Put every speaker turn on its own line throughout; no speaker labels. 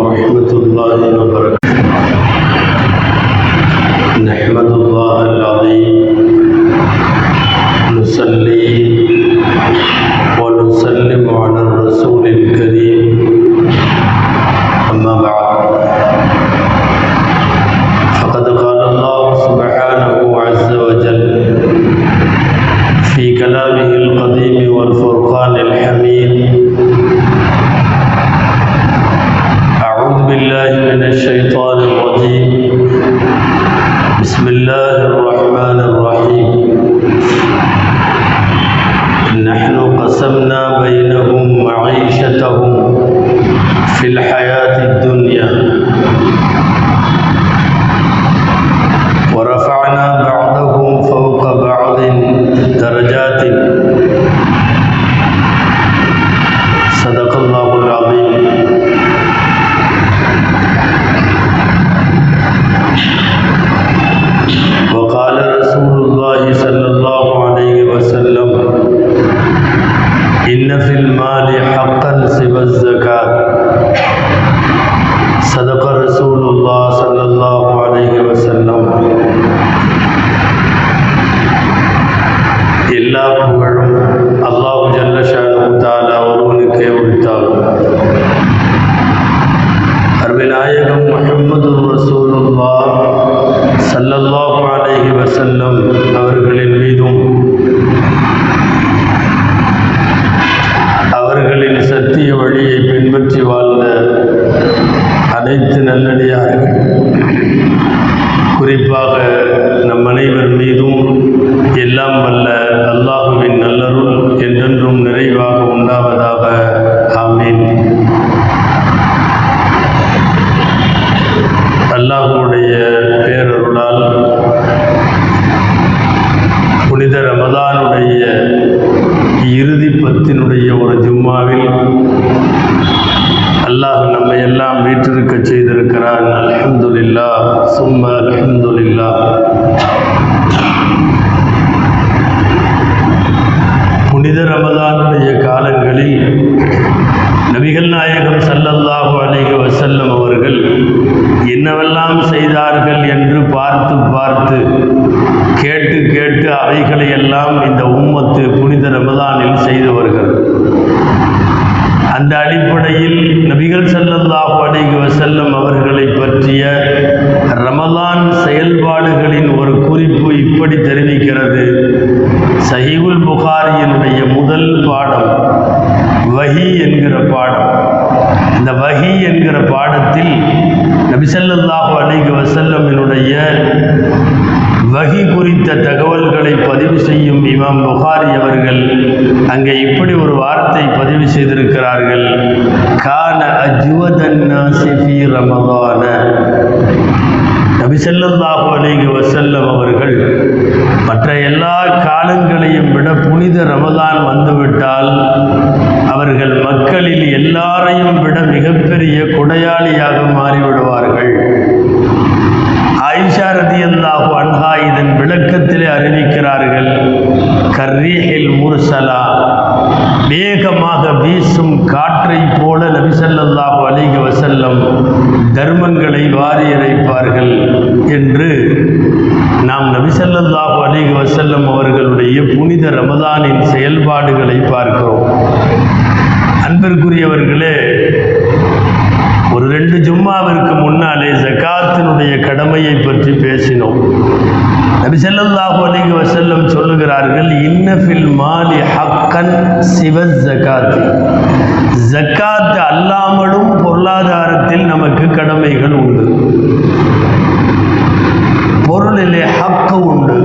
ورحمة الله وبركاته. வஹி என்கிற பாடம். இந்த வஹி என்கிற பாடத்தில் நபிசல்லாஹு அலைஹி வசல்லமினுடைய வகி குறித்த தகவல்களை பதிவு செய்யும் இமாம் புகாரி அவர்கள் அங்கே இப்படி ஒரு வார்த்தை பதிவு செய்திருக்கிறார்கள். கான அஜ்வதன்னாசி ரமதான. நபிசல்லாஹு அலைஹி வசல்லம் அவர்கள் மற்ற எல்லா காலங்களையும் விட புனித ரமதான் வந்துவிட்டால் அவர்கள் மக்களில் எல்லாரையும் விட மிகப்பெரிய கொடையாளியாக மாறிவிடுவார்கள். ஆயிஷா ரதியல்லாஹு அன்ஹா இதன் விளக்கத்திலே அறிவிக்கிறார்கள் கர்ரீஹில் முர்சலா வேகமாக வீசும் காற்றை போல நபிசல்லாஹு அலிக வசல்லம் தர்மங்களை வாரி இறைப்பார்கள் என்று நாம் நபிசல்லாஹு அலைஹி வசல்லம் அவர்களுடைய புனித ரமதானின் செயல்பாடுகளை பார்க்கிறோம். அன்பிற்குரியவர்களே ஒரு ரெண்டு ஜும்மாவிற்கு முன்னாலே ஜகாத்தினுடைய கடமையை பற்றி பேசினோம். நபிசல்லாஹு ஸல்லல்லாஹு வசல்லம் சொல்லுகிறார்கள் இன்னஃபில் மாலி ஹக்கன் சிவ ஜகாத் ஜக்காத் அல்லாமலும் பொருளாதாரத்தில் நமக்கு கடமைகள் உண்டு. பொருளிலே ஹக்கு உண்டு.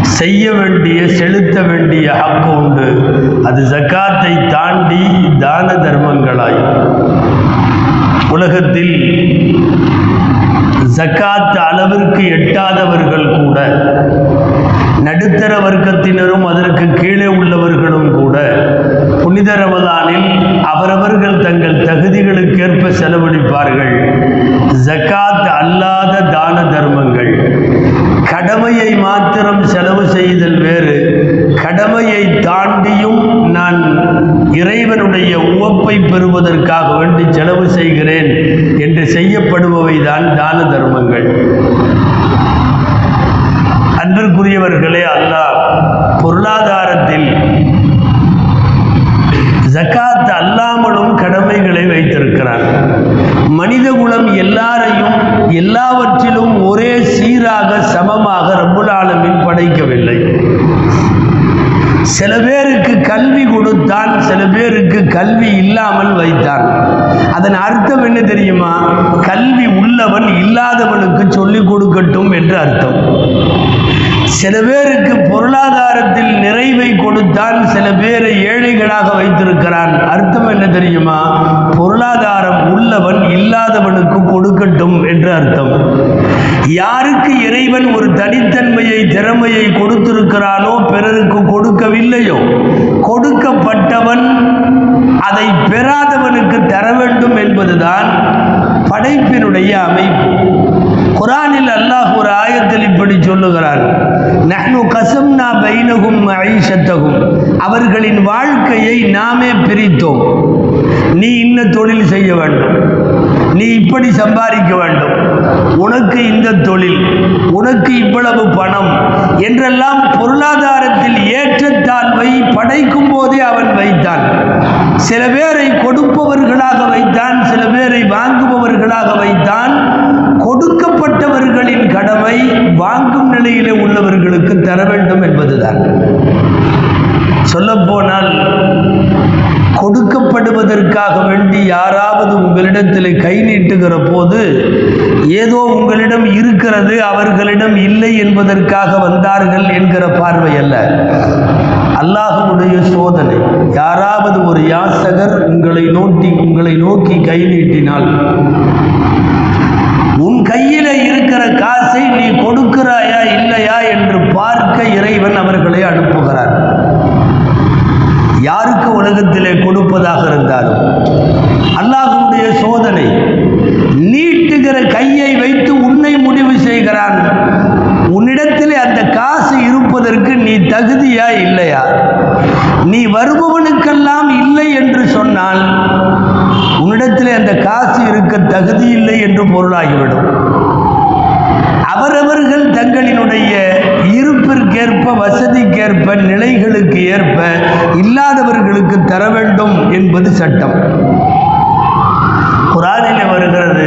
செய்ய வேண்டிய செலுத்த வேண்டிய ஹக்கு உண்டு. அது ஜக்காத்தை தாண்டி தான தர்மங்களாய். உலகத்தில் ஜக்காத் அளவிற்கு எட்டாதவர்கள் கூட நடுத்தர வர்க்கத்தினரும் அதற்கு கீழே உள்ளவர்களும் கூட புனித ரமதானில் அவரவர்கள் தங்கள் தகுதிகளுக்கேற்ப செலவழிப்பார்கள். ஜக்காத் அல்லாத தான தர்மங்கள். கடமையை மாத்திரம் செலவு செய்தல் வேறு. கடமையை தாண்டியும் நான் இறைவனுடைய உவப்பை பெறுவதற்காக வேண்டி செலவு செய்கிறேன் என்று செய்யப்படுபவை தான் தான தர்மங்கள். அன்பிற்குரியவர்களே அல்லாஹ் பொருளாதாரத்தில் ஜக்காத் அல்லாமலும் கடமைகளை வைத்திருக்கிறார். மனித குலம் எல்லாரையும் எல்லாவற்றிலும் ஒரே சீராக சமமாக ரப்புல் படைக்கவில்லை. சில பேருக்கு கல்வி கொடுத்தான் சில பேருக்கு கல்வி இல்லாமல் வைத்தான். அதன் அர்த்தம் என்ன தெரியுமா? கல்வி உள்ளவன் இல்லாதவனுக்கு சொல்லிக் கொடுக்கட்டும் என்று அர்த்தம். சில பேருக்கு பொருளாதாரத்தில் நிறைவை கொடுத்தான் சில பேரை ஏழைகளாக வைத்திருக்கிறான். அர்த்தம் என்ன தெரியுமா? பொருளாதாரம் உள்ளவன் இல்லாதவனுக்கு கொடுக்கட்டும் என்று அர்த்தம். யாருக்கு இறைவன் ஒரு தனித்தன்மையை திறமையை கொடுத்திருக்கிறானோ பிறருக்கு கொடுக்கவில்லையோ கொடுக்கப்பட்டவன் அதை பெறாதவனுக்கு தர வேண்டும் என்பதுதான் படைப்பினுடைய அமைப்பு. குரானில் அல்லாஹ் ஒரு ஆயத்தில் இப்படி சொல்லுகிறான். நஹ்னு கசம்னா பைனகும் ஐஷத்தகும் அவர்களின் வாழ்க்கையை நாமே பிரித்தோம். நீ இன்ன தொழில் செய்ய வேண்டும். நீ இப்படி சம்பாதிக்க வேண்டும். உனக்கு இந்த தொழில் உனக்கு இவ்வளவு பணம் என்றெல்லாம் பொருளாதாரத்தில் ஏற்றத்தாழ்வை படைக்கும் போதே அவன் வைத்தான். சில பேரை கொடுப்பவர்களாக வைத்தான் சில பேரை வாங்குபவர்களாக வைத்தான். கடமை வாங்கும் நிலையிலே உள்ளவர்களுக்கு தர வேண்டும் என்பதுதான். சொல்லப்போனால் கொடுக்கப்படுவதற்காக வேண்டி யாராவது உங்களிடத்தில் கை நீட்டுகிற போது ஏதோ உங்களிடம் இருக்கிறது அவர்களிடம் இல்லை என்பதற்காக வந்தார்கள் என்கிற பார்வை அல்ல. அல்லாஹுடைய சோதனை யாராவது ஒரு யாசகர் உங்களை நோட்டி உங்களை நோக்கி கை நீட்டினால் உன் கையில காசை நீ கொடுக்கிறாயா இல்லையா என்று பார்க்க இறைவன் அவர்களை அனுப்புகிறார். யாருக்கு உலகத்திலே கொடுப்பதாக இருந்தாலும் அல்லாஹுடைய சோதனை நீட்டுகிற கையை வைத்து உன்னை முடிவு செய்கிறான். உன்னிடத்திலே அந்த காசு இருப்பதற்கு நீ தகுதியா இல்லையா? நீ வருபவனுக்கெல்லாம் இல்லை என்று சொன்னால் உன்னிடத்திலே அந்த காசு இருக்க தகுதி இல்லை என்று பொருளாகிவிடும். அவரவர்கள் தங்களினுடைய இருப்பிற்கேற்ப வசதிக்கேற்ப நிலைகளுக்கு ஏற்ப இல்லாதவர்களுக்கு தர வேண்டும் என்பது சட்டம். குரானில் வருகிறது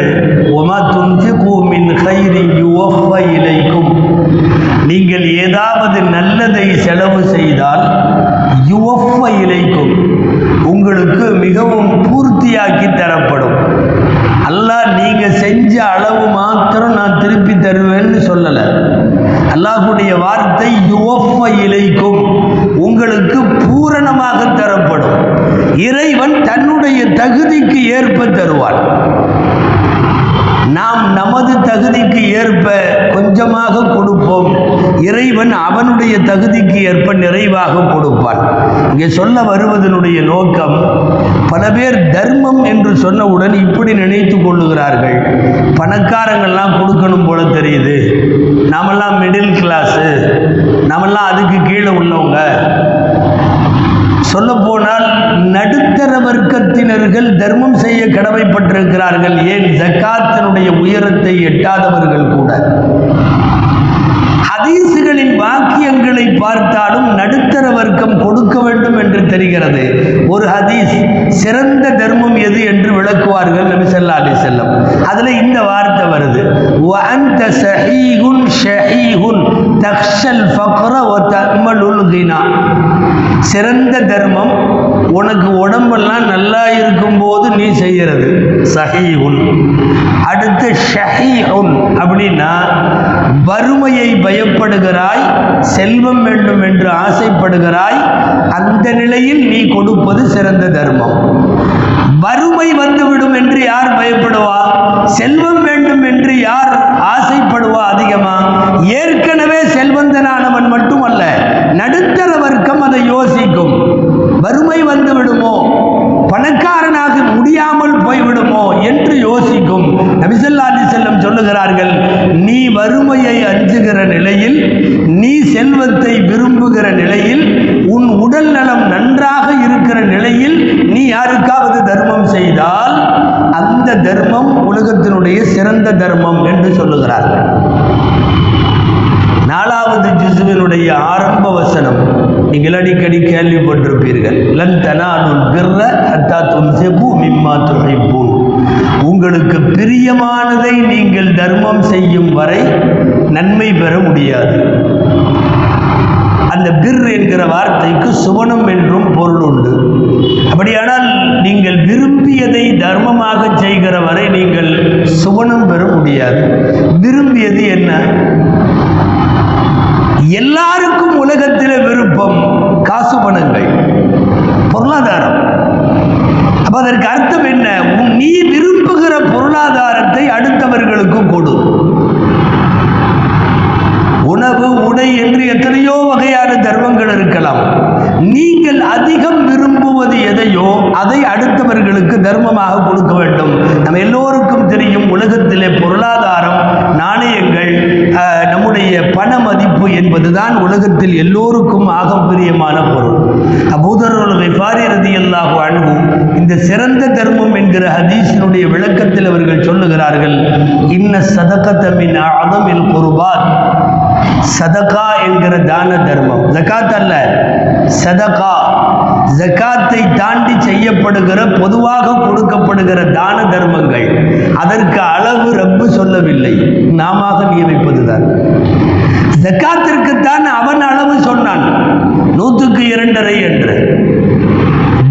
ஒமா துன்ஃபிகு மின் கைரி யுவஃப இலைக்கும். நீங்கள் ஏதாவது நல்லதை செலவு செய்தால் யுவஃப இலைக்கும். உங்களுக்கு மிகவும் பூர்த்தியாக்கி தரப்படும். அல்லாஹ் நீங்க செஞ்ச அளவு மாத்திரம் நான் திருப்பி தருவேன்னு சொல்லலை. அல்லாஹுடைய வார்த்தை யுவப்ப இலைக்கும் உங்களுக்கு பூரணமாக தரப்படும். இறைவன் தன்னுடைய தகுதிக்கு ஏற்ப தருவான். நாம் நமது தகுதிக்கு ஏற்ப கொஞ்சமாக கொடுப்போம். இறைவன் அவனுடைய தகுதிக்கு ஏற்ப நிறைவாக கொடுப்பான். இங்கே சொல்ல வருவதனுடைய நோக்கம் பல பேர் தர்மம் என்று சொன்னவுடன் இப்படி நினைத்து கொள்ளுகிறார்கள். பணக்காரங்கள்லாம் கொடுக்கணும் போல தெரியுது. நாமெல்லாம் மிடில் கிளாஸு நாமெல்லாம் அதுக்கு கீழே உள்ளவங்க. சொல்லப்போனால் நடுத்தர வர்க்கத்தினர்கள் தர்மம் செய்ய கடமைப்பட்டிருக்கிறார்கள். ஏன்? ஜக்காத்தினுடைய உயரத்தை எட்டாதவர்கள் கூட. ஹதீசுகளின் வாக்கியங்களை பார்த்தாலும் நடுத்தர வர்க்கம் கொடுக்க வேண்டும் என்று தெரிகிறது. ஒரு ஹதீஸ் சிறந்த தர்மம் எது? என்று விளக்குவார்கள் நபி சொல்லா அலி செல்லம் அதில் இந்த வார்த்தை வருது. வஅன்த தக்ஷல் ஃபக்ர வ தஅமலுல் கினா சிறந்த தர்மம் உனக்கு உடம்பெல்லாம் நல்லா இருக்கும்போது நீ செய்கிறது சஹீஹுன் அடுத்து ஷஹீஹுன் அப்படின்னா வறுமையை பயப்படுகிறாய் செல்வம் வேண்டும் என்று ஆசைப்படுகிறாய் அந்த நிலையில் நீ கொடுப்பது சிறந்த தர்மம். வறுமை வந்துவிடும் என்று யார் பயப்படுவா? செல்வம் வேண்டும் என்று யார் ஆசைப்படுவா அதிகமா? ஏற்கனவே செல்வந்தனானவன் மட்டுமல்ல நடுத்தர வர்க்கம் அதை யோசிக்கும். வறுமை வந்து விடுமோ பணக்காரனாக முடியாமல் போய்விடுமோ என்று யோசிக்கும். நபிசல்லாதி செல்லம் சொல்லுகிறார்கள் நீ வறுமையை அஞ்சுகிற நிலையில் நீ செல்வத்தை விரும்புகிற நிலையில் உன் உடல் நலம் நன்றாக இருக்கிற நிலையில் நீ யாருக்கா அந்த தர்மம் உலகத்தினுடைய சிறந்த தர்மம் என்று சொல்லுகிறார்கள். நாலாவது ஜிசுவினுடைய ஆரம்ப வசனம். நீங்கள் அடிக்கடி கேள்விப்பட்டிருப்பீர்கள். லன் தனாலுல் பிர்ர ஹத்தா துன்சிபு மிம்மா உங்களுக்கு பிரியமானதை நீங்கள் தர்மம் செய்யும் வரை நன்மை பெற முடியாது. அந்த பிர் என்கிற வார்த்தைக்கு சுவனம் என்றும் பொருள் உண்டு. அப்படியானால் நீங்கள் விரும்பியதை தர்மமாக செய்கிற வரை நீங்கள் சுவனம் பெற முடியாது. விரும்பியது என்ன? எல்லாருக்கும் உலகத்தில் விருப்பம் காசு பணங்கள் பொருளாதாரம். அப்ப அதற்கு அர்த்தம் என்ன? நீ விரும்புகிற பொருளாதாரத்தை அடுத்தவர்களுக்கு கொடு உணவு உடை என்று எத்தனையோ வகையான தர்மங்கள் இருக்கலாம் நீங்கள் அதிகம் விரும்புவது எதையோ அதை அடுத்தவர்களுக்கு தர்மமாக கொடுக்க வேண்டும். நம்ம எல்லோருக்கும் தெரியும் உலகத்திலே பொருளாதாரம் நாணயங்கள் நம்முடைய பண மதிப்பு என்பதுதான் உலகத்தில் எல்லோருக்கும் ஆகப்பிரியமான பொருள். அபூதர்கள் ரதி ரதியல்லாஹு அன்பு இந்த சிறந்த தர்மம் என்கிற ஹதீஸினுடைய விளக்கத்தில் அவர்கள் சொல்லுகிறார்கள் இன்ன சதகத்தமின் அதமில் குர்பான். சதகா என்கிற தான தர்மம். ஜக்காத் அல்ல சதகா. ஜக்காத்தை தாண்டி செய்யப்படுகிற பொதுவாக கொடுக்கப்படுகிற தான தர்மங்கள். அதற்கு அளவு ரப்பு சொல்லவில்லை. நாம நியமிப்பதுதான். ஜக்காத்திற்குத்தான் அவன் அளவு சொன்னான். நூற்றுக்கு இரண்டரை என்று.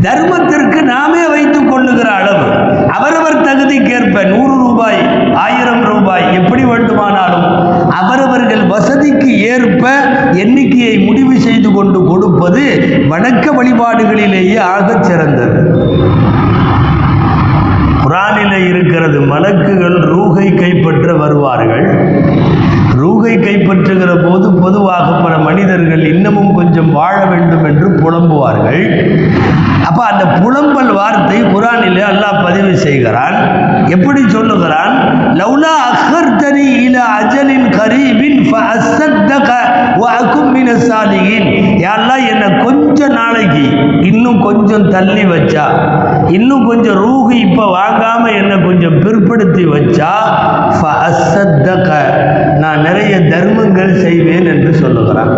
தர்மத்திற்கு நாமே வைத்துக் கொள்ளுகிற அளவு. அவரவர் தகுதிக்கேற்ப நூறு ரூபாய் ஆயிரம் ரூபாய் எப்படி வேண்டுமானாலும் அவரவர்கள் வசதிக்கு ஏற்ப எண்ணிக்கையை முடிவு செய்து கொண்டு கொடுப்பது வணக்க வழிபாடுகளிலேயே ஆகச் சிறந்தது. குரானில இருக்கிறது மலக்குகள் ரூகை கைப்பற்ற வருவார்கள். ரூகை கைப்பற்றுகிற போது பொதுவாக பல மனிதர்கள் இன்னமும் கொஞ்சம் வாழ வேண்டும் என்று புலம்புவார்கள். அப்ப அந்த புலம்பல் வார்த்தை குரானில் அல்லாஹ் பதிவு செய்கிறான். எப்படி சொல்லுகிறான்? லவ்லா அஹர்தனி இல அஜலின் கரீபின் ஃபஅஸ்ஸத்தக வாக்கும் மினசாலியின் யாரெல்லாம் என்னை கொஞ்ச நாளைக்கு இன்னும் கொஞ்சம் தள்ளி வச்சா இன்னும் கொஞ்சம் ரூஹு இப்போ வாங்காமல் என்னை கொஞ்சம் பிற்படுத்தி வச்சா நான் நிறைய தர்மங்கள் செய்வேன் என்று சொல்லுகிறான்.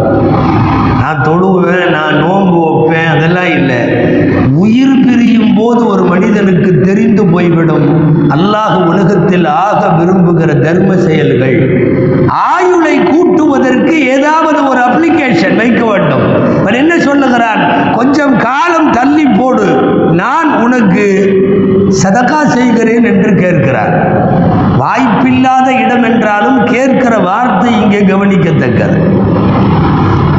நான் தொழுவேன் நான் நோன்பு வைப்பேன் அதெல்லாம் இல்லை. உயிர் பிரியும் போது ஒரு மனிதனுக்கு தெரிந்து போய்விடும். அல்லாஹ் உலகத்தில் ஆக விரும்புகிற தர்ம செயல்கள். ஆயுளை கூட்டுவதற்கு ஏதாவது அப்ளிகேஷன் வைக்க வேண்டும் அவன் என்ன சொல்லுகிறான் கொஞ்சம் காலம் தள்ளி போடு. நான் உனக்கு சதகா செய்கிறேன் என்று கேட்கிறார். வாய்ப்பில்லாத இடம் என்றாலும் கேட்கிற வார்த்தை இங்கே கவனிக்கத்தக்கது.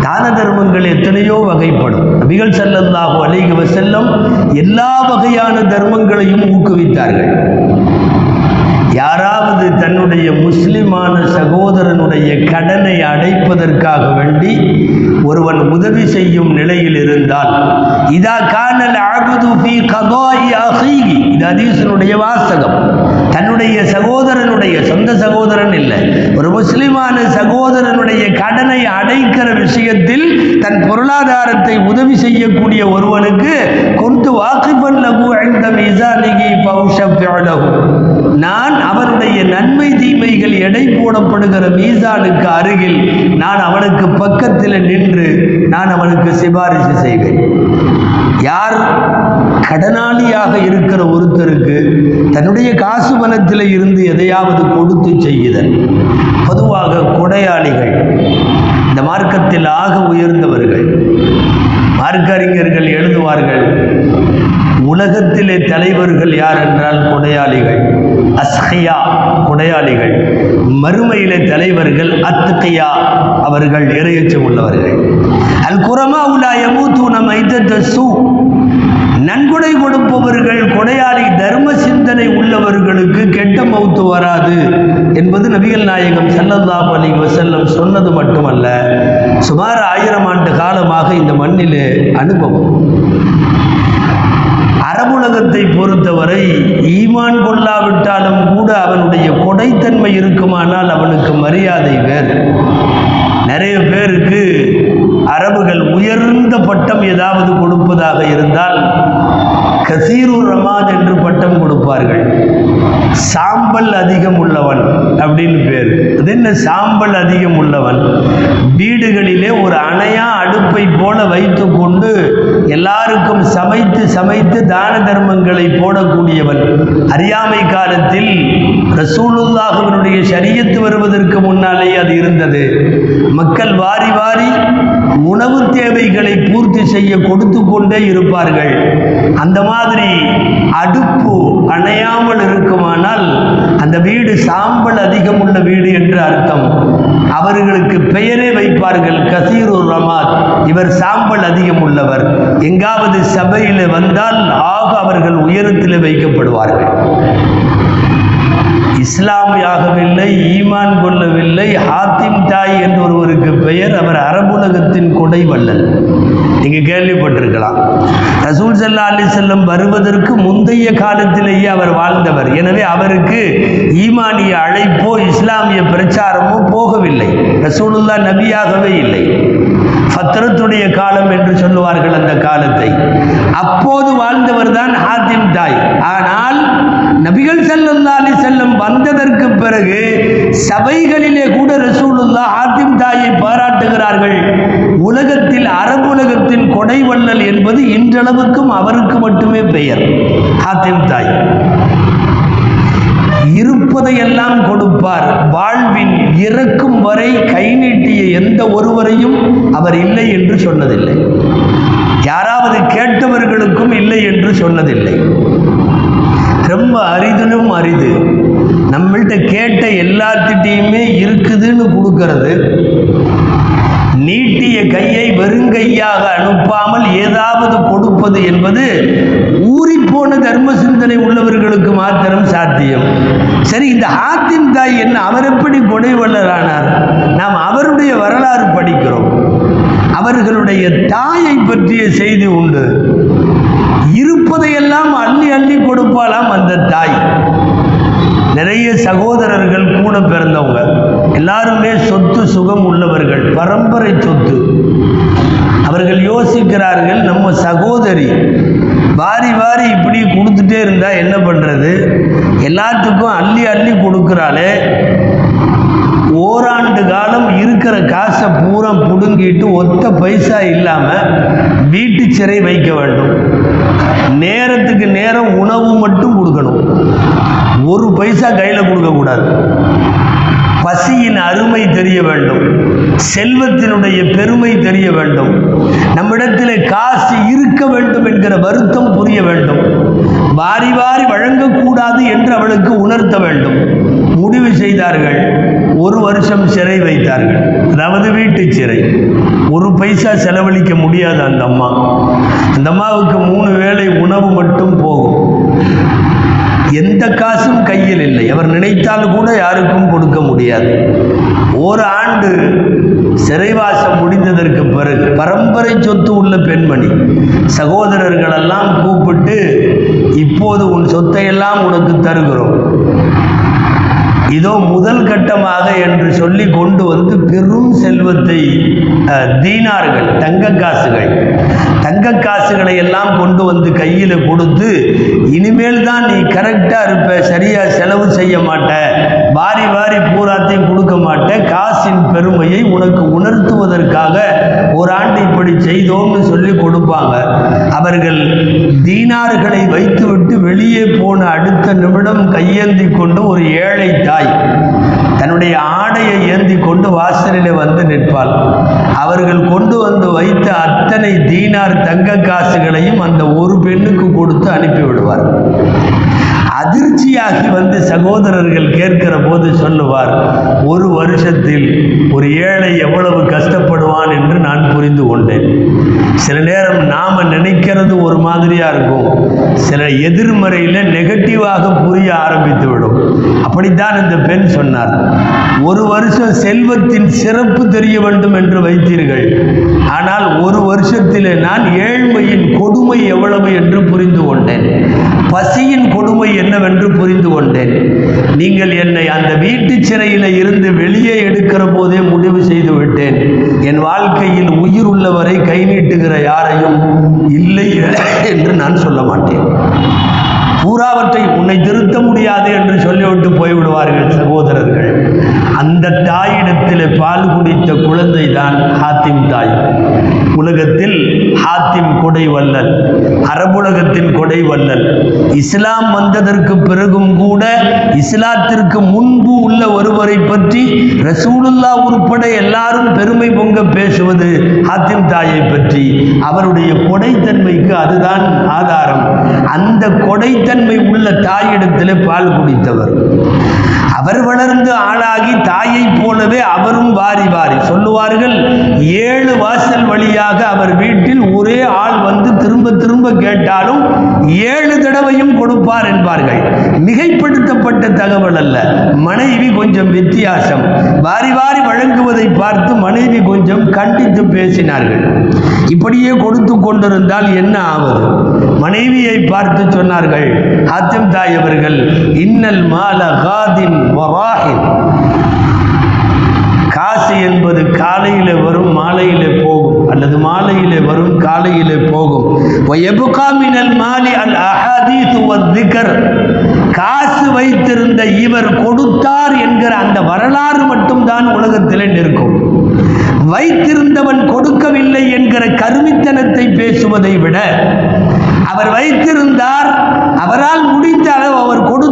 தான தர்மங்கள் எத்தனையோ வகைப்படும். நபிகள் செல்லந்தாகும் அலைகவ செல்லும் எல்லா வகையான தர்மங்களையும் ஊக்குவித்தார்கள். யாராவது தன்னுடைய முஸ்லிமான சகோதரனுடைய கடனை அடைப்பதற்காக வேண்டி ஒருவன் உதவி செய்யும் நிலையில் இருந்தால் இதா கானல் அபுது ஃபீ கதாஇ அஹீஹி. இது அதீசனுடைய வாசகம். தன்னுடைய சகோதரனுடைய சொந்த சகோதரன் இல்லை. ஒரு முஸ்லிமான சகோதரனுடைய கடனை அடைக்கிற விஷயத்தில் தன் பொருளாதாரத்தை உதவி செய்யக்கூடிய ஒருவனுக்கு கொண்டு வாக்கிபன் லகு ஐந்த மீசானிகி பௌஷப்யலகு நான் அவனுடைய நன்மை தீமைகள் எடை போடப்படுகிற மீசானுக்கு அருகில் நான் அவனுக்கு பக்கத்தில் நின்று நான் அவனுக்கு சிபாரிசு செய்வேன். யார் கடனாளியாக இருக்கிற ஒருத்தருக்கு தன்னுடைய காசு பணத்தில் இருந்து எதையாவது கொடுத்து செய்யுதல். பொதுவாக கொடையாளிகள் இந்த மார்க்கத்தில் ஆக உயர்ந்தவர்கள் மார்க்கறிஞர்கள் எழுதுவார்கள் உலகத்திலே தலைவர்கள் யார் என்றால் கொடையாளிகள் அஸ்ஹியா கொடையாளிகள் மறுமையிலே தலைவர்கள் அத்துகையா அவர்கள் இறையச்சம் உள்ளவர்கள். அல் குரமா உலா யமூத்தூன ஐத்த சூ நன்கொடை கொடுப்பவர்கள் கொடையாளி தர்ம சிந்தனை உள்ளவர்களுக்கு கெட்ட மௌத்து வராது என்பது நபிகள் நாயகம் ஸல்லல்லாஹு அலி வசல்லம் சொன்னது மட்டுமல்ல. சுமார் ஆயிரம் ஆண்டு காலமாக இந்த மண்ணிலே அனுபவம். அரபுலகத்தை பொறுத்தவரை ஈமான் கொள்ளாவிட்டாலும் கூட அவனுடைய கொடைத்தன்மை இருக்குமானால் அவனுக்கு மரியாதை வேறு. நிறைய பேருக்கு அரபுகள் உயர்ந்த பட்டம் ஏதாவது கொடுப்பதாக இருந்தால் கசீரு ரமாத் என்று பட்டம் கொடுப்பார்கள். சாம்பல் அதிகம் உள்ளவன் அப்படின்னு பேர். அது என்ன சாம்பல் அதிகம் உள்ளவன்? வீடுகளிலே ஒரு அணையா அடுப்பை போல வைத்துக்கொண்டு எல்லாருக்கும் சமைத்து சமைத்து தான தர்மங்களை போடக்கூடியவன். அறியாமை காலத்தில் ரசூலுல்லாஹுவினுடைய சரியத்து வருவதற்கு முன்னாலே அது இருந்தது. மக்கள் வாரி வாரி உணவு தேவைகளை பூர்த்தி செய்ய கொடுத்து கொண்டே இருப்பார்கள். அந்த மாதிரி அடுப்பு அணையாமல் ஆனால் அந்த வீடு சாம்பல் அதிகம் உள்ள வீடு என்று அர்த்தம். அவர்களுக்கு பெயரே வைப்பார்கள் கசீருர் ரமாத் இவர் சாம்பல் அதிகம் உள்ளவர் எங்காவது சபையில் வந்தால் ஆக அவர்கள் உயரத்தில் வைக்கப்படுவார்கள். இஸ்லாமியாகவில்லை ஈமான் கொள்ளவில்லை ஹாத்திம் தாய் என்று ஒருவருக்கு பெயர் அவர் அரபுலகத்தின் கொடை வல்லல் நீங்க கேள்விப்பட்டிருக்கலாம். ரசூல் சல்லா அலி செல்லம் வருவதற்கு முந்தைய காலத்திலேயே அவர் வாழ்ந்தவர். எனவே அவருக்கு ஈமானிய அழைப்போ இஸ்லாமிய பிரச்சாரமோ போகவில்லை. ரசூலுல்லா நபியாகவே இல்லை. பத்திரத்துடைய காலம் என்று சொல்லுவார்கள் அந்த காலத்தை. அப்போது வாழ்ந்தவர் தான் ஹாத்திம் தாய். ஆனால் நபிகள் ஸல்லல்லாஹு அலைஹி செல்லம் வந்ததற்கு பிறகு சபைகளிலே கூட ரசூலுல்லா ஹாத்திம் தாயை பாராட்டுகிறார்கள். உலகத்தில் அரபு உலகத்தின் கொடை வள்ளல் என்பது இன்றளவுக்கும் அவருக்கு மட்டுமே பெயர் ஹாத்திம் தாய். இருப்பதையெல்லாம் கொடுப்பார். வாழ்வின் இறக்கும் வரை கை நீட்டிய எந்த ஒருவரையும் அவர் இல்லை என்று சொன்னதில்லை. யாராவது கேட்டவர்களுக்கும் இல்லை என்று சொன்னதில்லை. ரொம்ப அரிதிலும் அரிது. நம்மள்கிட்ட கேட்ட எல்லாத்திட்டையுமே இருக்குதுன்னு கொடுக்கறது. நீட்டிய கையை வெறுங்கையாக அனுப்பாமல் ஏதாவது கொடுப்பது என்பது ஊறிப்போன தர்ம சிந்தனை உள்ளவர்களுக்கு மாத்திரம் சாத்தியம். சரி இந்த ஆத்தின் தாய் என்ன அவர் எப்படி கொடை நாம் அவருடைய வரலாறு படிக்கிறோம். அவர்களுடைய தாயை பற்றிய செய்தி உண்டு. இருப்பதையெல்லாம் அள்ளி அள்ளி கொடுப்பாளாம் அந்த தாய். நிறைய சகோதரர்கள் கூட பிறந்தவங்க. எல்லாருமே சொத்து சுகம் உள்ளவர்கள். பரம்பரை சொத்து. அவர்கள் யோசிக்கிறார்கள் நம்ம சகோதரி வாரி வாரி இப்படி கொடுத்துட்டே இருந்தா என்ன பண்றது? எல்லாத்துக்கும் அள்ளி அள்ளி கொடுக்குறாளே. ஓராண்டு காலம் இருக்கிற காசை பூரா புடுங்கிட்டு ஒத்த பைசா இல்லாம வீட்டு சிறை வைக்க வேண்டும். நேரத்துக்கு நேரம் உணவு மட்டும் கொடுக்கணும். ஒரு பைசா கையில் கொடுக்கக்கூடாது பசியின் அருமை தெரிய வேண்டும். செல்வத்தினுடைய பெருமை தெரிய வேண்டும். நம்மிடத்தில் காசு இருக்க வேண்டும் என்கிற வருத்தம் புரிய வேண்டும். வாரி வாரி வழங்கக்கூடாது என்று அவளுக்கு உணர்த்த வேண்டும். முடிவு செய்தார்கள். ஒரு வருஷம் சிறை வைத்தார்கள். அதாவது வீட்டு சிறை. ஒரு பைசா செலவழிக்க முடியாது அந்த அம்மா. அந்த அம்மாவுக்கு மூணு வேளை உணவு மட்டும் போகும். எந்த காசும் கையில் இல்லை. அவர் நினைத்தால் கூட யாருக்கும் கொடுக்க முடியாது. ஒரு ஆண்டு சிறைவாசம் முடிந்ததற்கு பிறகு பரம்பரை சொத்து உள்ள பெண்மணி சகோதரர்களெல்லாம் கூப்பிட்டு இப்போது உன் சொத்தையெல்லாம் உனக்கு தருகிறோம். இதோ முதல் கட்டமாக என்று சொல்லி கொண்டு வந்து பெரும் செல்வத்தை தீனார்கள் தங்க காசுகள். தங்க காசுகளை எல்லாம் கொண்டு வந்து கையில் கொடுத்து இனிமேல் தான் நீ கரெக்டாக இருப்ப சரியாக செலவு செய்ய மாட்ட வாரி வாரி பூராத்தையும் கொடுக்க மாட்ட காசின் பெருமையை உனக்கு உணர்த்துவதற்காக ஒரு ஆண்டு இப்படி செய்தோம்னு சொல்லி கொடுப்பாங்க. அவர்கள் தீனார்களை வைத்துவிட்டு வெளியே போன அடுத்த நிமிடம் கையேந்தி கொண்டு ஒரு ஏழை தாய். தன்னுடைய ஆடையை ஏந்தி கொண்டு வாசலிலே வந்து நிற்பாள். அவர்கள் கொண்டு வந்து வைத்த அத்தனை தீனார் தங்க காசுகளையும் அந்த ஒரு பெண்ணுக்கு கொடுத்து அனுப்பி விடுவார் அதிர்ச்சியாகி வந்து சகோதரர்கள் கேட்கிற போது சொல்லுவார் ஒரு வருஷத்தில் ஒரு ஏழை எவ்வளவு கஷ்டப்படுவான் என்று நான் புரிந்து கொண்டேன். சில நேரம் நாம் நினைக்கிறது ஒரு மாதிரியா இருக்கும். சில எதிர்மறையில் நெகட்டிவாக புரிய ஆரம்பித்து விடும். அப்படித்தான் இந்த பெண் சொன்னார். ஒரு வருஷம் செல்வத்தின் சிறப்பு தெரிய வேண்டும் என்று வைத்தீர்கள். ஆனால் ஒரு வருஷத்திலே நான் ஏழ்மையின் கொடுமை எவ்வளவு என்று புரிந்து கொண்டேன். பசியின் கொடுமை என்னவென்று புரிந்து கொண்டேன். நீங்கள் என்னை அந்த வீட்டு சிறையில இருந்து வெளியே எடுக்கிற போதே முடிவு செய்து விட்டேன். என் வாழ்க்கையில் உயிர் உள்ளவரை கை நீட்டுகிற யாரையும் இல்லை என்று நான் சொல்ல மாட்டேன். பூராவற்றை உன்னை திருத்த முடியாது என்று சொல்லிவிட்டு போய்விடுவார்கள் சகோதரர்கள். அந்த தாயிடத்தில் பால் குடித்த குழந்தை தான் ஹாத்திம் தாய். உலகத்தில் ஹாத்திம் கொடை வல்லல் அரபுலகத்தின் கொடை வல்லல் இஸ்லாம் வந்ததற்கு பிறகும் கூட இஸ்லாத்திற்கு முன்பு உள்ள ஒருவரை பற்றி ரசூலுல்லா உட்பட எல்லாரும் பெருமை பொங்க பேசுவது ஹாத்திம் தாயை பற்றி. அவருடைய கொடைத்தன்மைக்கு அதுதான் ஆதாரம். அந்த கொடைத்தன்மை உள்ள தாயிடத்தில் பால் குடித்தவர். அவர் வளர்ந்து ஆளாகி தாயைப் போலவே அவரும் வாரி வாரி சொல்லுவார்கள். ஏழு வாசல் வழியாக அவர் வீட்டில் ஒரே ஆள் வந்து திரும்ப திரும்ப கேட்டாலும் ஏழு தடவையும் கொடுப்பார் என்பார்கள். மிகைப்படுத்தப்பட்ட தகவல் அல்ல. மனைவி கொஞ்சம் வித்தியாசம். வாரி வாரி வழங்குவதை பார்த்து மனைவி கொஞ்சம் கண்டித்து பேசினார்கள். இப்படியே கொடுத்து கொண்டிருந்தால் என்ன ஆவது? மனைவியை பார்த்து சொன்னார்கள் ஹாத்திம் தாய் அவர்கள் இன்னல் மால காதின் வராஹின் ராசி என்பது காலையில வரும் மாலையில போகும். அல்லது மாலையில வரும் காலையில் போகும். எபுகாமினல் மாலி அல் காசு வைத்திருந்த இவர் கொடுத்தார் என்கிற அந்த வரலாறு மட்டும்தான் உலகத்தில் நிற்கும். வைத்திருந்தவன் கொடுக்கவில்லை என்கிற கருமித்தனத்தை பேசுவதை விட அவர் வைத்திருந்தார் அவரால் முடிந்த அளவு அவர் கொடு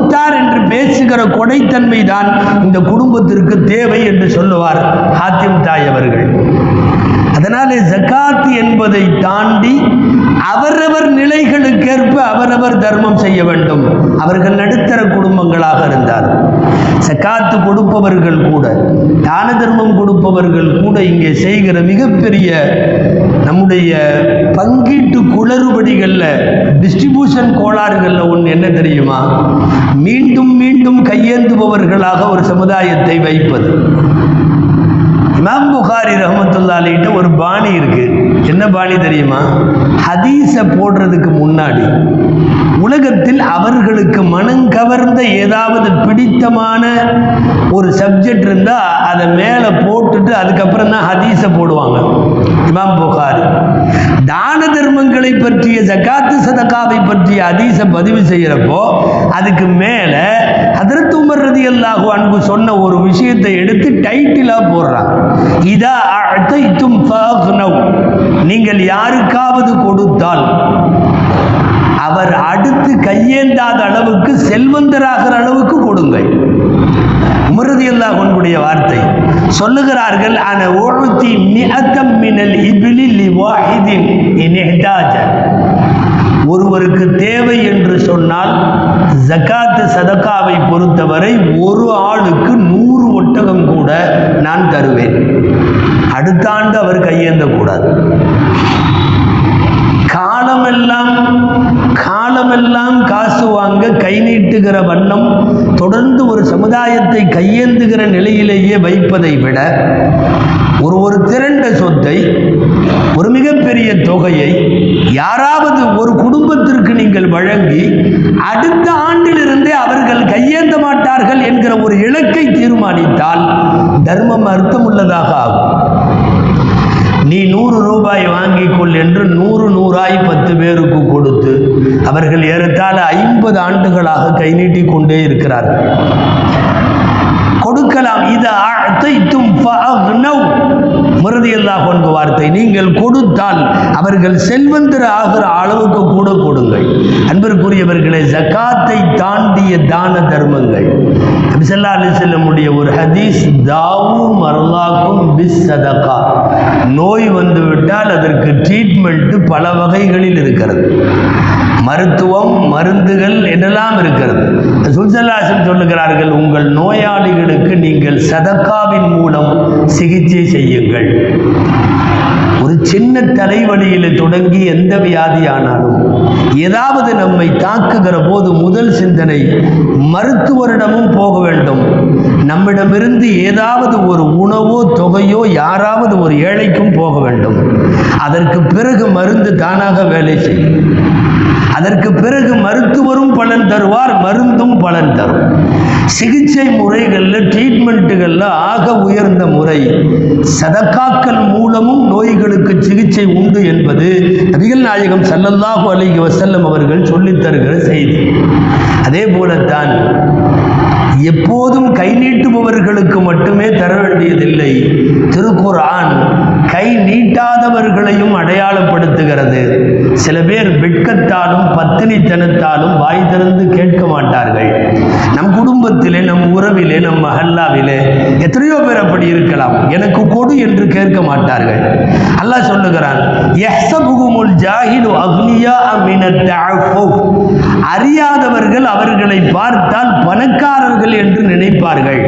பேசுகிற கொடைத்தன்மை தான் இந்த குடும்பத்திற்கு தேவை என்று சொல்லுவார் ஹாத்திம் தாய் அவர்கள். அதனாலே ஜகாத் என்பதை தாண்டி அவரவர் நிலைகளுக்கேற்ப அவரவர் தர்மம் செய்ய வேண்டும். அவர்கள் நடுத்தர குடும்பங்களாக இருந்தார் சக்காத்து கொடுப்பவர்கள் கூட தான தர்மம் கொடுப்பவர்கள் கூட இங்கே செய்கிற மிகப்பெரிய நம்முடைய பங்கீட்டு குளறுபடிகளில் டிஸ்ட்ரிபியூஷன் கோளாறுகளில் ஒன்று என்ன தெரியுமா? மீண்டும் மீண்டும் கையேந்துபவர்களாக ஒரு சமுதாயத்தை வைப்பது. இமாம் புகாரி ரஹமத்துல்லா அலிகிட்ட ஒரு பாணி இருக்கு. என்ன பாணி தெரியுமா? ஹதீஸை போடுறதுக்கு முன்னாடி உலகத்தில் அவர்களுக்கு மனம் கவர்ந்த ஏதாவது பிடித்தமான ஒரு சப்ஜெக்ட் இருந்தா அதை மேலே போட்டுட்டு அதுக்கப்புறம் தான் ஹதீஸை போடுவாங்க. இமாம் புகாரி. தான தர்மங்களை பற்றிய ஜக்காத்து சதகாவை பற்றிய ஹதீஸை பதிவு செய்யறப்போ அதுக்கு மேலே ஹதரத் உமர் ரதியல்லாஹு அன்பு சொன்ன ஒரு விஷயத்தை எடுத்து டைட்டிலா போடுறாங்க. இதா அழைத்தும் நீங்கள் யாருக்காவது கொடுத்தால் அவர் அடுத்து கையேந்தாத அளவுக்கு செல்வந்தராகிற அளவுக்கு கொடுங்கள். உமரதி அல்லாஹ் உன்னுடைய வார்த்தை. சொல்லுகிறார்கள் அன உழுத்தி மிகத்தம் மினல் இபிலி லி வாஹிதின் இன் ஒருவருக்கு தேவை என்று சொன்னால் ஜகாத்து சதக்காவை பொறுத்தவரை ஒரு ஆளுக்கு நூறு ஒட்டகம் கூட நான் தருவேன். அடுத்த ஆண்டு அவர் கையேந்தக்கூடாது. காலமெல்லாம் காலமெல்லாம் காசு வாங்க கை நீட்டுகிற வண்ணம் தொடர்ந்து ஒரு சமுதாயத்தை கையேந்துகிற நிலையிலேயே வைப்பதை விட ஒரு ஒரு திரண்ட சொத்தை ஒரு மிகப்பெரிய தொகையை யாராவது ஒரு குடும்பத்திற்கு நீங்கள் வழங்கி அடுத்த ஆண்டிலிருந்தே அவர்கள் கையேந்த மாட்டார்கள் என்கிற ஒரு இலக்கை தீர்மானித்தால் தர்மம் அர்த்தம் உள்ளதாக ஆகும். நீ நூறு ரூபாய் வாங்கிக் கொள் என்று நூறு நூறாய் பத்து பேருக்கு கொடுத்து அவர்கள் ஏறத்தாழ ஐம்பது ஆண்டுகளாக கை நீட்டிக் கொண்டே இருக்கிறார்கள். கொடுக்கலாம் இது வார்த்தை நீங்கள் கொடுத்தால் அவர்கள் செல்வந்தர் ஆகிற அளவுக்கு கூட கொடுங்கள். அன்பிற்குரியவர்களே ஜகாத்தை தாண்டிய தான தர்மங்கள். நபிசல்லா அலி செல்லமுடைய ஒரு ஹதீஸ் தாவும் மரலாக்கும் பிஸ் சதகா. நோய் வந்துவிட்டால் அதற்கு ட்ரீட்மெண்ட் பல வகைகளில் இருக்கிறது. மருத்துவம் மருந்துகள் என்றெல்லாம் இருக்கிறது. சுல்சல்லாசன் சொல்லுகிறார்கள் உங்கள் நோயாளிகளுக்கு நீங்கள் சதக்காவின் மூலம் சிகிச்சை செய்யுங்கள். ஒரு சின்ன தலைவலியில் தொடங்கி எந்த வியாதியானாலும் ஏதாவது நம்மை தாக்குகிற போது முதல் சிந்தனை மருத்துவரிடமும் போக வேண்டும். நம்மிடமிருந்து ஏதாவது ஒரு உணவோ தொகையோ யாராவது ஒரு ஏழைக்கும் போக வேண்டும். அதற்கு பிறகு மருந்து தானாக வேலை செய்யும். அதற்கு பிறகு மருத்துவரும் பலன் தருவார் மருந்தும் பலன் தரும். சிகிச்சை முறைகளில் ட்ரீட்மெண்ட்டுகளில் ஆக உயர்ந்த முறை சதக்காக்கள் மூலமும் நோய்களுக்கு சிகிச்சை உண்டு என்பது நபிகள் நாயகம் ஸல்லல்லாஹு அலைஹி வசல்லம் அவர்கள் சொல்லித் தருகிற செய்தி. அதே போலத்தான் எப்போதும் கை நீட்டுபவர்களுக்கு மட்டுமே தர வேண்டியதில்லை. திருக்குர்ஆன் கை நீட்டாதவர்களையும் அடையாளப்படுத்துகிறது. சில பேர் வெட்கத்தாலும் காலம் பத்தினி தனத்தாலும் வாய் திறந்து கேட்க மாட்டார்கள். நம் குடும்பத்திலே நம் உறவிலே நம் மஹல்லாவிலே எத்தனையோ பேர் அப்படி இருக்கலாம். எனக்கு கொடு என்று கேட்க மாட்டார்கள். அல்லாஹ் சொல்லுகிறான் அறியாதவர்கள் அவர்களை பார்த்தால் பணக்காரர்கள் என்று நினைப்பார்கள்.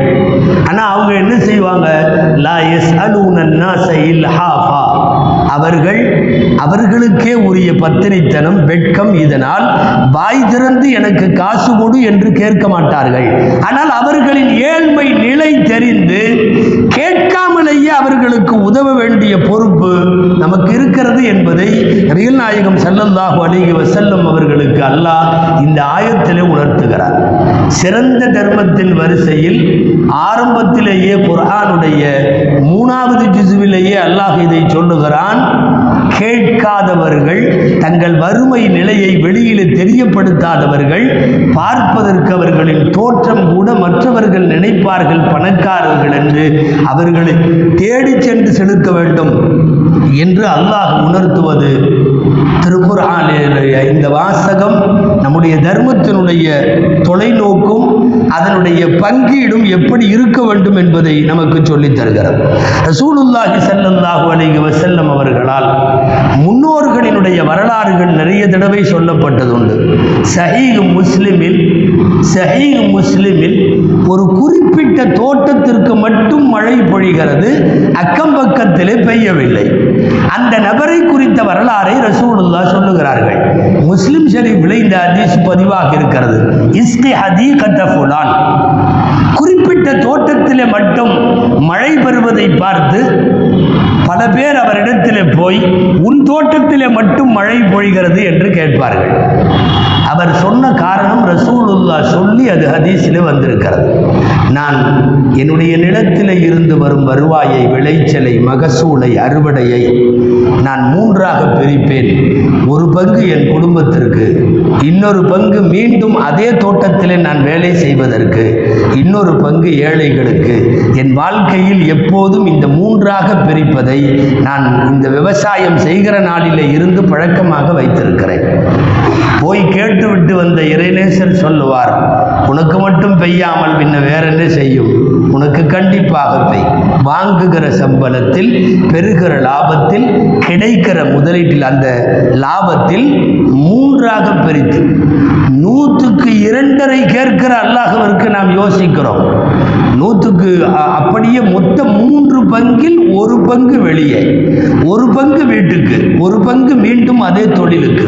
ஆனா அவங்க என்ன செய்வாங்க? லா எஸ் அலூனன்னா சைல் ஹாஃபா அவர்கள் அவர்களுக்கே உரிய பத்திரித்தனம் வெட்கம் இதனால் வாய் திறந்து எனக்கு காசு கொடு என்று கேட்க மாட்டார்கள். ஆனால் அவர்களின் ஏழ்மை நிலை தெரிந்து கேட்காமலேயே அவர்களுக்கு உதவ வேண்டிய பொறுப்பு நமக்கு இருக்கிறது என்பதை நபிகள் நாயகம் செல்லந்தாகு அலைஹி செல்லும் அவர்களுக்கு அல்லாஹ் இந்த ஆயத்திலே உணர்த்துகிறார். சிறந்த தர்மத்தின் வரிசையில் ஆரம்பத்திலேயே குர்ஆனுடைய மூணாவது ஜிசுவிலேயே அல்லாஹ் இதை சொல்லுகிறான். கேட்காதவர்கள் தங்கள் வறுமை நிலையை வெளியிலே தெரியப்படுத்தாதவர்கள் பார்ப்பதற்கு அவர்களின் தோற்றம் கூட மற்றவர்கள் நினைப்பார்கள் பணக்காரர்கள் என்று அவர்களை தேடி சென்று செலுத்த வேண்டும் என்று அல்லாஹ் உணர்த்துவது. திருக்குறானுடைய இந்த வாசகம் நம்முடைய தர்மத்தினுடைய தொலைநோக்கும் அதனுடைய பங்கீடும் எப்படி இருக்க வேண்டும் என்பதை நமக்கு சொல்லித் தருகிறது. ரசூலுல்லாஹி ஸல்லல்லாஹு அலைஹி வஸல்லம் அவர்களால் முன்னோர்களினுடைய வரலாறுகள் நிறைய தடவை சொல்லப்பட்டதுண்டு. சஹீஹ் முஸ்லிமில் சஹீஹ் முஸ்லிமில் ஒரு குறிப்பிட்ட தோட்டத்திற்கு மட்டும் மழை பொழிகிறது அக்கம் பக்கத்திலே பெய்யவில்லை. அந்த நபரை குறித்த வரலாறை ரசூலுல்லா சொல்லுகிறார்கள். முஸ்லிம் ஷரீஃபில் இந்த ஹதீஸ் பதிவாக இருக்கிறது. இஸ்கி ஹதீகத்த ஃபுலான் குறிப்பிட்ட தோட்டத்திலே மட்டும் மழை பெறுவதை பார்த்து பல பேர் அவரிடத்திலே போய் உன் தோட்டத்திலே மட்டும் மழை பொழிகிறது என்று கேட்பார்கள். அவர் சொன்ன காரணம் ரசூலுல்லா சொல்லி அது ஹதீஸில் வந்திருக்கிறது. நான் என்னுடைய நிலத்தில் இருந்து வரும் வருவாயை விளைச்சலை மகசூலை அறுவடையை நான் மூன்றாக பிரிப்பேன். ஒரு பங்கு என் குடும்பத்திற்கு இன்னொரு பங்கு மீண்டும் அதே தோட்டத்திலே நான் வேலை செய்வதற்கு இன்னொரு பங்கு ஏழைகளுக்கு. என் வாழ்க்கையில் எப்போதும் இந்த மூன்றாக பிரிப்பதை நான் இந்த விவசாயம் செய்கிற நாளிலே இருந்து பழக்கமாக வைத்திருக்கிறேன். போய் கேட்டுவிட்டு வந்த இறைநேசர் சொல்லுவார் உனக்கு மட்டும் பெய்யாமல் பின்ன வேற என்ன செய்யும்? உனக்கு கண்டிப்பாக பெய். வாங்குகிற சம்பளத்தில் பெறுகிற லாபத்தில் கிடைக்கிற முதலீட்டில் அந்த லாபத்தில் மூன்றாக பிரித்து நூற்றுக்கு இரண்டரை கேட்கிற அல்லாஹவருக்கு நாம் யோசிக்கிறோம். நூற்றுக்கு அப்படியே மொத்தம் மூன்று பங்கில் ஒரு பங்கு வெளியே. ஒரு பங்கு வீட்டுக்கு ஒரு பங்கு மீண்டும் அதே தொழிலுக்கு.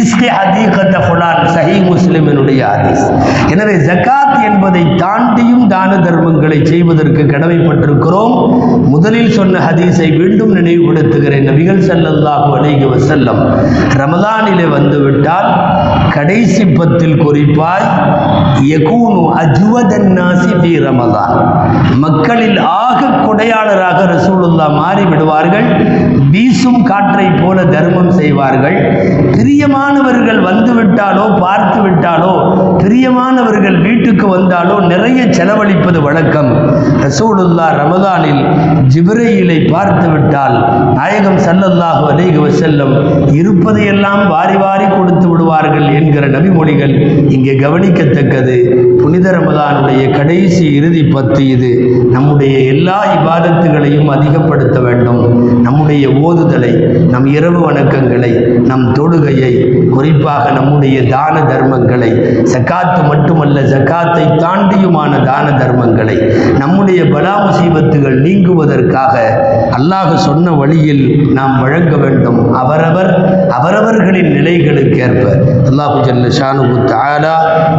இஸ்கி ஹதீகத்த ஃபுலான் சஹி முஸ்லிமினுடைய ஹதீஸ். எனவே ஜகாத் என்பதை தாண்டியும் தான தர்மங்களை செய்வதற்கு கடமைப்பட்டிருக்கிறோம். முதலில் சொன்ன ஹதீஸை மீண்டும் நினைவுபடுத்துகிறேன். நபிகள் செல்லல்லாஹு அலைஹி வசல்லம் ரமதானிலே வந்துவிட்டால் கடைசி பத்தில் குறிப்பாய் யகூனு அஜுவதன் நாசி ஃபீ ரமலான் மக்களில் ஆக கொடையாளராக ரசூலுல்லா மாறி விடுவார்கள் வீசும் காற்றை போல தர்மம் செய்வார்கள் பிரியமானவர்கள் வந்து விட்டாலோ பார்த்து விட்டாலோ பிரியமானவர்கள் வீட்டுக்கு வந்தாலோ நிறைய செலவழிப்பது வழக்கம் ரசூலுல்லா ரமதானில் ஜிப்ரையிலை பார்த்து விட்டால் நாயகம் சல்லல்லாஹு அலைஹி வசல்லம் இருப்பதையெல்லாம் வாரி வாரி கொடுத்து விடுவார்கள் என்கிற நபிமொழிகள் இங்கே கவனிக்கத்தக்கது புனித ரமதானுடைய கடைசி இறுதி பத்து இது நம்முடைய எல்லா இபாதத்துகளையும் அதிகப்படுத்த வேண்டும். நம்முடைய ஓதுதலை நம் இரவு வணக்கங்களை நம் தொழுகையை குறிப்பாக நம்முடைய தான தர்மங்களை சக்காத்து மட்டுமல்ல சக்காத்தை தாண்டியுமான தான தர்மங்களை நம்முடைய பலா முசீபத்துகள் நீங்குவதற்காக அல்லாஹ் சொன்ன வழியில் நாம் வழங்க வேண்டும். அவரவர் அவரவர்களின் நிலைகளுக்கேற்ப அல்லாஹு ஜல்ல ஷானு தாலா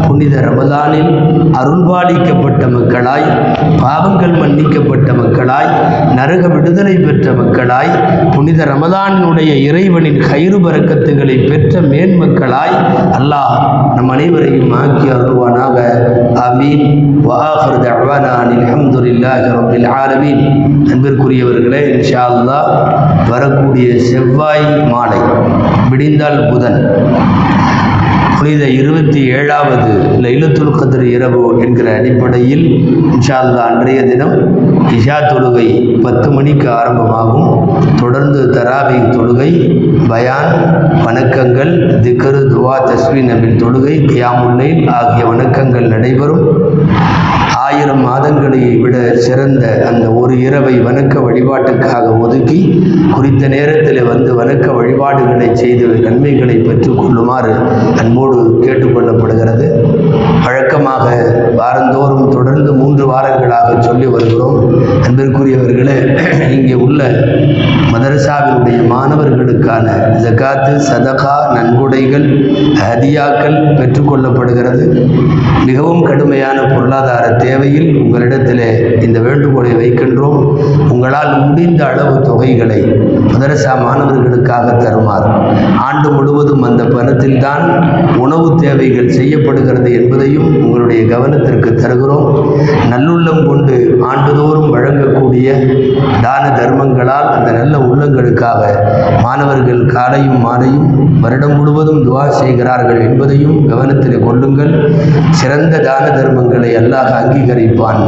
புனித ரமதானில் அருள்பாலிக்கப்பட்ட மக்களாய் பாவங்கள் மன்னிக்கப்பட்ட மக்களாய் நரக விடுதலை பெற்ற மக்களாய் புனித ரமதானினுடைய இறைவனின் கயிறு பறக்கத்துகளை பெற்ற மேன்மக்களாய் அல்லாஹ் நம் அனைவரையும் ஆக்கி அருள்வானாக. அமீன் வாஹர் தஅவானா அனில் ஹம்துலில்லாஹி ஆலமீன். அன்பிற்குரியவர்களே இன்ஷா அல்லா வரக்கூடிய செவ்வாய் மாலை விடிந்தால் புதன். புனித இருபத்தி ஏழாவது லைலத்துல் கதிர் இரவு என்கிற அடிப்படையில் இன்ஷால்லா அன்றைய தினம் இஷா தொழுகை பத்து மணிக்கு ஆரம்பமாகும். தொடர்ந்து தராவி தொழுகை பயான் வணக்கங்கள் திக்கரு துவா தஸ்வி நபின் தொழுகை கியாமுல்லை ஆகிய வணக்கங்கள் நடைபெறும். ஆயிரம் மாதங்களை விட சிறந்த அந்த ஒரு இரவை வணக்க வழிபாட்டுக்காக ஒதுக்கி குறித்த நேரத்தில் வந்து வணக்க வழிபாடுகளை செய்து நன்மைகளை பெற்றுக்கொள்ளுமாறு அன்போடு கேட்டுக்கொள்ளப்படுகிறது. வழக்கமாக வாரந்தோறும் தொடர்ந்து மூன்று வாரங்களாக சொல்லி வருகிறோம். அன்பிற்குரியவர்களே இங்கே உள்ள மதரசாவினுடைய மாணவர்களுக்கான ஜகாத்து சதகா நன்கொடைகள் ஹதியாக்கள் பெற்றுக்கொள்ளப்படுகிறது மிகவும் கடுமையான பொருளாதார தேவையில் உங்களிடத்திலே இந்த வேண்டுகோளை வைக்கின்றோம். உங்களால் முடிந்த அளவு தொகைகளை மதரசா மாணவர்களுக்காக தருமாறு. ஆண்டு முழுவதும் அந்த பணத்தில்தான் உணவு தேவைகள் செய்யப்படுகிறது என்பதையும் உங்களுடைய கவனத்திற்கு தருகிறோம். நல்லுள்ளம் கொண்டு ஆண்டுதோறும் வழங்கக்கூடிய தான தர்மங்களால் அந்த நல்ல உள்ளங்களுக்காக மாணவர்கள் காலையும் மாலையும் வருடம் முழுவதும் துவா செய்கிறார்கள் என்பதையும் கவனத்தில் கொள்ளுங்கள். சிறந்த தான தர்மங்களை அல்லாஹ் அங்கீகரிப்பான்.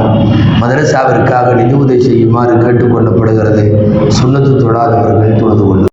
மதரசாவிற்காக நிதி உதவி செய்யுமாறு கேட்டுக்கொள்ளப்படுகிறது. சுண்ணத்து தொழாதவர்கள் தொழுது கொள்ளும்